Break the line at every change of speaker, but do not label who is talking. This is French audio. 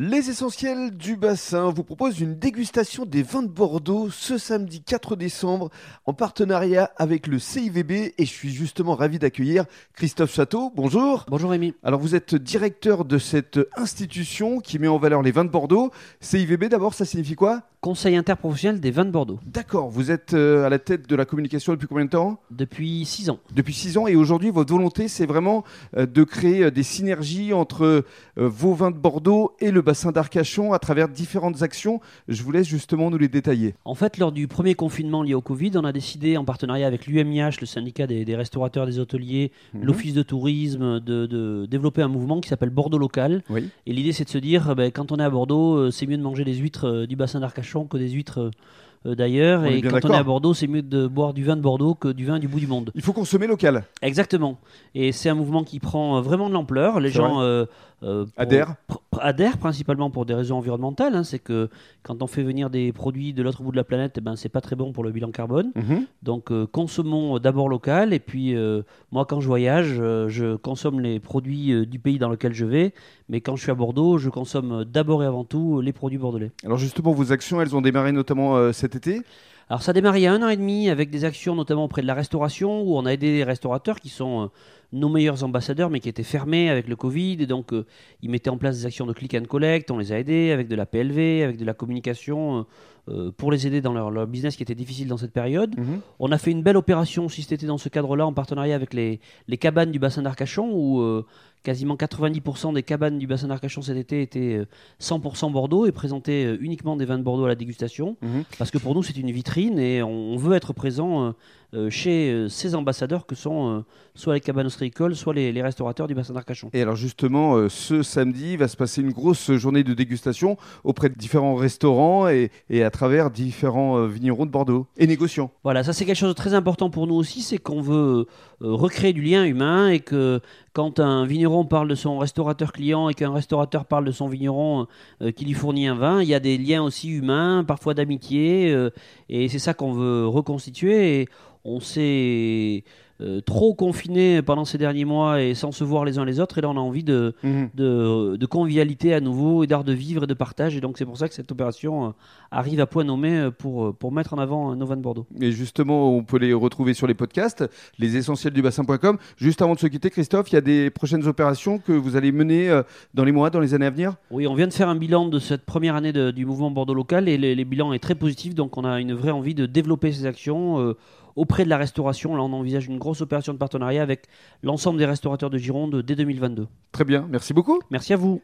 Les essentiels du bassin vous proposent une dégustation des vins de Bordeaux ce samedi 4 décembre en partenariat avec le CIVB et je suis justement ravi d'accueillir Christophe Château. Bonjour.
Bonjour Rémi.
Alors vous êtes directeur de cette institution qui met en valeur les vins de Bordeaux. CIVB d'abord, ça signifie quoi?
Conseil interprofessionnel des vins de Bordeaux.
D'accord, vous êtes euh, à la tête de la communication depuis combien de temps?
Depuis 6 ans.
Depuis 6 ans et aujourd'hui votre volonté c'est vraiment euh, de créer euh, des synergies entre vos vins de Bordeaux et le bassin d'Arcachon à travers différentes actions. Je vous laisse justement nous les détailler.
En fait, lors du premier confinement lié au Covid, on a décidé, en partenariat avec l'UMIH, le syndicat des, restaurateurs, des hôteliers, mhm. l'Office de tourisme, de, développer un mouvement qui s'appelle Bordeaux Local. Et l'idée, c'est de se dire, ben, quand on est à Bordeaux, c'est mieux de manger des huîtres du bassin d'Arcachon que des huîtres euh, d'ailleurs. Et quand on est à Bordeaux, c'est mieux de boire du vin de Bordeaux que du vin du bout du monde.
Il faut consommer local.
Exactement. Et c'est un mouvement qui prend euh, vraiment de l'ampleur. Les gens
euh, adhèrent.
Adhèrent principalement pour des raisons environnementales. Hein. C'est que quand on fait venir des produits de l'autre bout de la planète, eh ben, c'est pas très bon pour le bilan carbone. Mhm. Donc consommons d'abord local. Et puis moi, quand je voyage, je consomme les produits du pays dans lequel je vais. Mais quand je suis à Bordeaux, je consomme d'abord et avant tout les produits bordelais.
Alors justement, vos actions, elles ont démarré notamment cette été?
Alors ça a démarré il y a un an et demi avec des actions notamment auprès de la restauration où on a aidé les restaurateurs qui sont euh, nos meilleurs ambassadeurs mais qui étaient fermés avec le Covid et donc euh, ils mettaient en place des actions de click and collect, on les a aidés avec de la PLV, avec de la communication euh, pour les aider dans leur, business qui était difficile dans cette période. Mhm. On a fait une belle opération si c'était dans ce cadre-là en partenariat avec les, les cabanes du bassin d'Arcachon où quasiment 90% des cabanes du bassin d'Arcachon cet été étaient 100% euh, Bordeaux et présentaient euh, uniquement des vins de Bordeaux à la dégustation. Mhm. Parce que pour nous, c'est une vitrine et on veut être présent euh, chez ces ambassadeurs que sont soit les cabanes ostréicoles, soit les, restaurateurs du bassin d'Arcachon.
Et alors justement, ce samedi va se passer une grosse journée de dégustation auprès de différents restaurants et, et à travers différents vignerons de Bordeaux et négociants.
Voilà, ça c'est quelque chose de très important pour nous aussi, c'est qu'on veut recréer du lien humain et que quand un vigneron parle de son restaurateur client et qu'un restaurateur parle de son vigneron euh, qui lui fournit un vin, il y a des liens aussi humains, parfois d'amitié, euh, et c'est ça qu'on veut reconstituer. Et on s'est euh, trop confinés pendant ces derniers mois et sans se voir les uns les autres. Et là, on a envie de, mhm. de, convivialité à nouveau et d'art de vivre et de partage. Et donc, c'est pour ça que cette opération euh, arrive à point nommé euh, pour, pour mettre en avant Nova de Bordeaux.
Et justement, on peut les retrouver sur les podcasts, les essentiels du bassin.com. Juste avant de se quitter, Christophe, il y a des prochaines opérations que vous allez mener dans les mois, dans les années à venir?
Oui, on vient de faire un bilan de cette première année du mouvement Bordeaux local et le, les bilan est très positif. Donc, on a une vraie envie de développer ces actions auprès de la restauration. Là, on envisage une grosse opération de partenariat avec l'ensemble des restaurateurs de Gironde dès 2022.
Très bien, merci beaucoup.
Merci à vous.